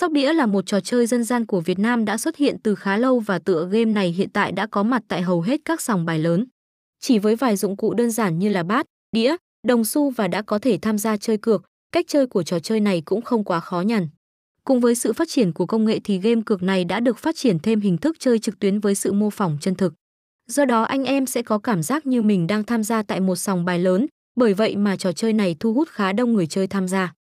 Sóc đĩa là một trò chơi dân gian của Việt Nam đã xuất hiện từ khá lâu và tựa game này hiện tại đã có mặt tại hầu hết các sòng bài lớn. Chỉ với vài dụng cụ đơn giản như là bát, đĩa, đồng xu và đã có thể tham gia chơi cược, cách chơi của trò chơi này cũng không quá khó nhằn. Cùng với sự phát triển của công nghệ thì game cược này đã được phát triển thêm hình thức chơi trực tuyến với sự mô phỏng chân thực. Do đó anh em sẽ có cảm giác như mình đang tham gia tại một sòng bài lớn, bởi vậy mà trò chơi này thu hút khá đông người chơi tham gia.